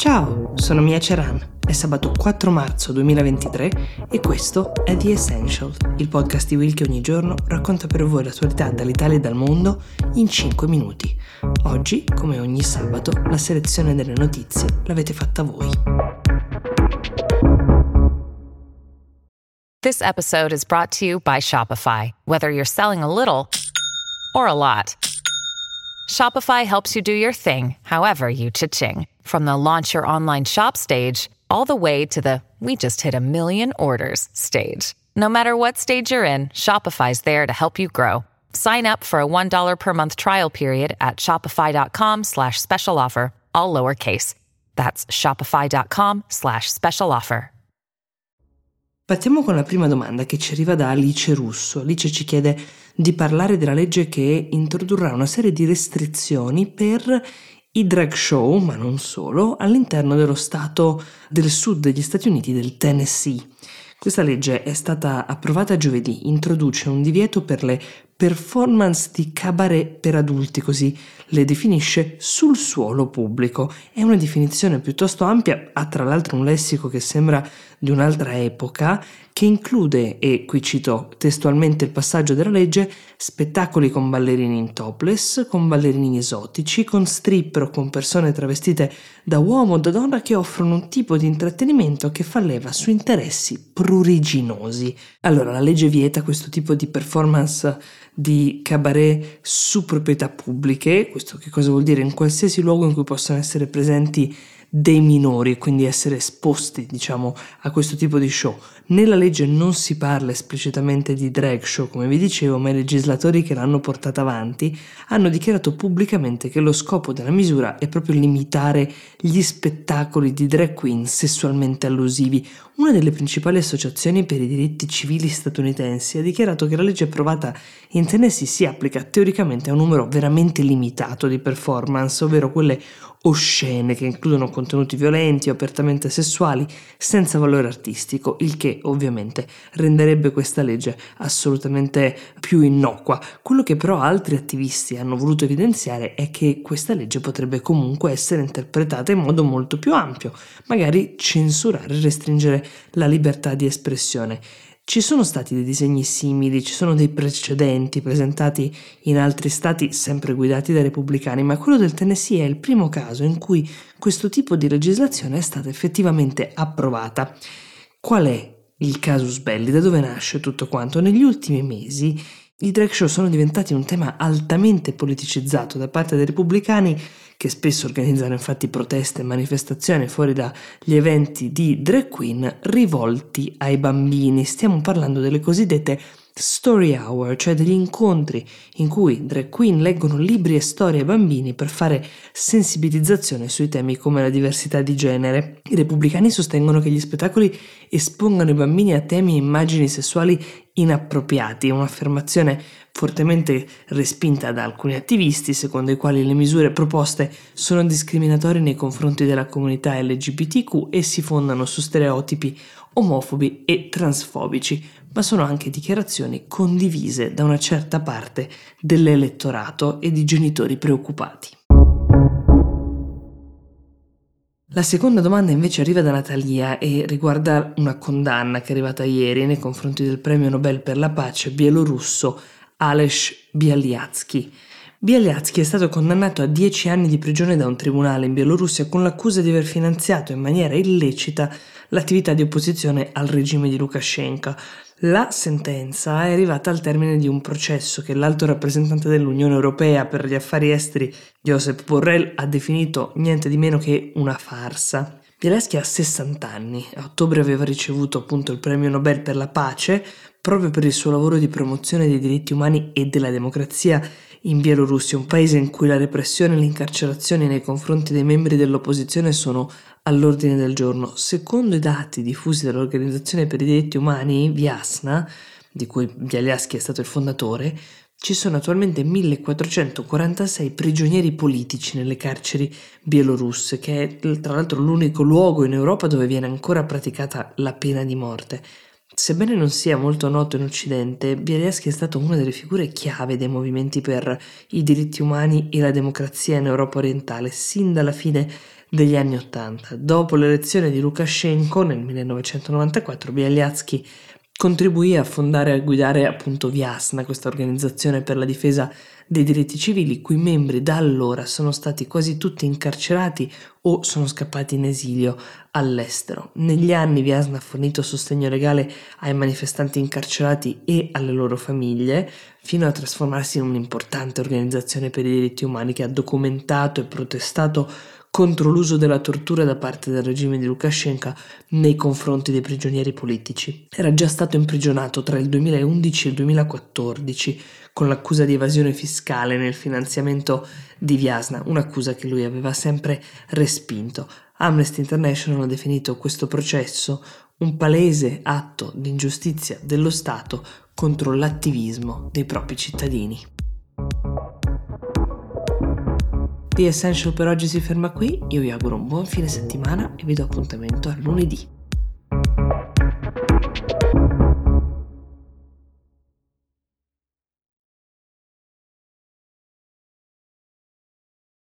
Ciao, sono Mia Ceran. È sabato 4 marzo 2023 e questo è The Essential, il podcast di Will che ogni giorno racconta per voi l'attualità dall'Italia e dal mondo in 5 minuti. Oggi, come ogni sabato, la selezione delle notizie l'avete fatta voi. This episode is brought to you by Shopify. Whether you're selling a little or a lot, Shopify helps you do your thing, however you cha-ching. From the launch your online shop stage, all the way to the we just hit a million orders stage. No matter what stage you're in, Shopify's there to help you grow. Sign up for a $1 per month trial period at shopify.com slash special offer, all lowercase. That's shopify.com slash special offer. Partiamo con la prima domanda che ci arriva da Alice Russo. Alice ci chiede di parlare della legge che introdurrà una serie di restrizioni per i drag show, ma non solo, all'interno dello stato del sud degli Stati Uniti del Tennessee. Questa legge è stata approvata giovedì, introduce un divieto per le performance di cabaret per adulti, così le definisce sul suolo pubblico. È una definizione piuttosto ampia, ha tra l'altro un lessico che sembra di un'altra epoca, che include, e qui cito testualmente il passaggio della legge, spettacoli con ballerini in topless, con ballerini esotici, con stripper o con persone travestite da uomo o da donna che offrono un tipo di intrattenimento che fa leva su interessi pruriginosi. Allora, la legge vieta questo tipo di performance di cabaret su proprietà pubbliche, questo che cosa vuol dire? In qualsiasi luogo in cui possano essere presenti dei minori e quindi essere esposti, diciamo, a questo tipo di show. Nella legge non si parla esplicitamente di drag show, come vi dicevo, ma i legislatori che l'hanno portata avanti hanno dichiarato pubblicamente che lo scopo della misura è proprio limitare gli spettacoli di drag queen sessualmente allusivi. Una delle principali associazioni per i diritti civili statunitensi ha dichiarato che la legge approvata in Tennessee si applica teoricamente a un numero veramente limitato di performance, ovvero quelle oscene che includono contenuti violenti o apertamente sessuali senza valore artistico, il che ovviamente renderebbe questa legge assolutamente più innocua. Quello che però altri attivisti hanno voluto evidenziare è che questa legge potrebbe comunque essere interpretata in modo molto più ampio, magari censurare e restringere la libertà di espressione. Ci sono stati dei disegni simili, ci sono dei precedenti presentati in altri stati sempre guidati dai repubblicani, ma quello del Tennessee è il primo caso in cui questo tipo di legislazione è stata effettivamente approvata. Qual è il casus belli? Da dove nasce tutto quanto? Negli ultimi mesi i drag show sono diventati un tema altamente politicizzato da parte dei repubblicani che spesso organizzano infatti proteste e manifestazioni fuori dagli eventi di drag queen rivolti ai bambini. Stiamo parlando delle cosiddette story hour, cioè degli incontri in cui drag queen leggono libri e storie ai bambini per fare sensibilizzazione sui temi come la diversità di genere. I repubblicani sostengono che gli spettacoli espongano i bambini a temi e immagini sessuali inappropriati, un'affermazione fortemente respinta da alcuni attivisti, secondo i quali le misure proposte sono discriminatorie nei confronti della comunità LGBTQ e si fondano su stereotipi omofobi e transfobici, ma sono anche dichiarazioni condivise da una certa parte dell'elettorato e di genitori preoccupati. La seconda domanda invece arriva da Natalia e riguarda una condanna che è arrivata ieri nei confronti del premio Nobel per la pace bielorusso Ales Bialyatsky. Bialyatsky è stato condannato a 10 anni di prigione da un tribunale in Bielorussia con l'accusa di aver finanziato in maniera illecita l'attività di opposizione al regime di Lukashenko. La sentenza è arrivata al termine di un processo che l'alto rappresentante dell'Unione Europea per gli affari esteri, Josep Borrell, ha definito niente di meno che una farsa. Bieleschi ha 60 anni, a ottobre aveva ricevuto appunto il premio Nobel per la pace proprio per il suo lavoro di promozione dei diritti umani e della democrazia in Bielorussia, un paese in cui la repressione e l'incarcerazione nei confronti dei membri dell'opposizione sono all'ordine del giorno. Secondo i dati diffusi dall'Organizzazione per i diritti umani, Viasna, di cui Bialyaski è stato il fondatore, ci sono attualmente 1446 prigionieri politici nelle carceri bielorusse, che è tra l'altro l'unico luogo in Europa dove viene ancora praticata la pena di morte. Sebbene non sia molto noto in Occidente, Bieleschi è stato una delle figure chiave dei movimenti per i diritti umani e la democrazia in Europa orientale, sin dalla fine degli anni Ottanta. Dopo l'elezione di Lukashenko nel 1994, Bialyatsky contribuì a fondare e a guidare appunto Viasna, questa organizzazione per la difesa dei diritti civili, i cui membri da allora sono stati quasi tutti incarcerati o sono scappati in esilio all'estero. Negli anni Viasna ha fornito sostegno legale ai manifestanti incarcerati e alle loro famiglie, fino a trasformarsi in un'importante organizzazione per i diritti umani che ha documentato e protestato contro l'uso della tortura da parte del regime di Lukashenko nei confronti dei prigionieri politici. Era già stato imprigionato tra il 2011 e il 2014 con l'accusa di evasione fiscale nel finanziamento di Viasna, un'accusa che lui aveva sempre respinto. Amnesty International ha definito questo processo un palese atto di ingiustizia dello Stato contro l'attivismo dei propri cittadini. The Essential per oggi si ferma qui, io vi auguro un buon fine settimana e vi do appuntamento a lunedì.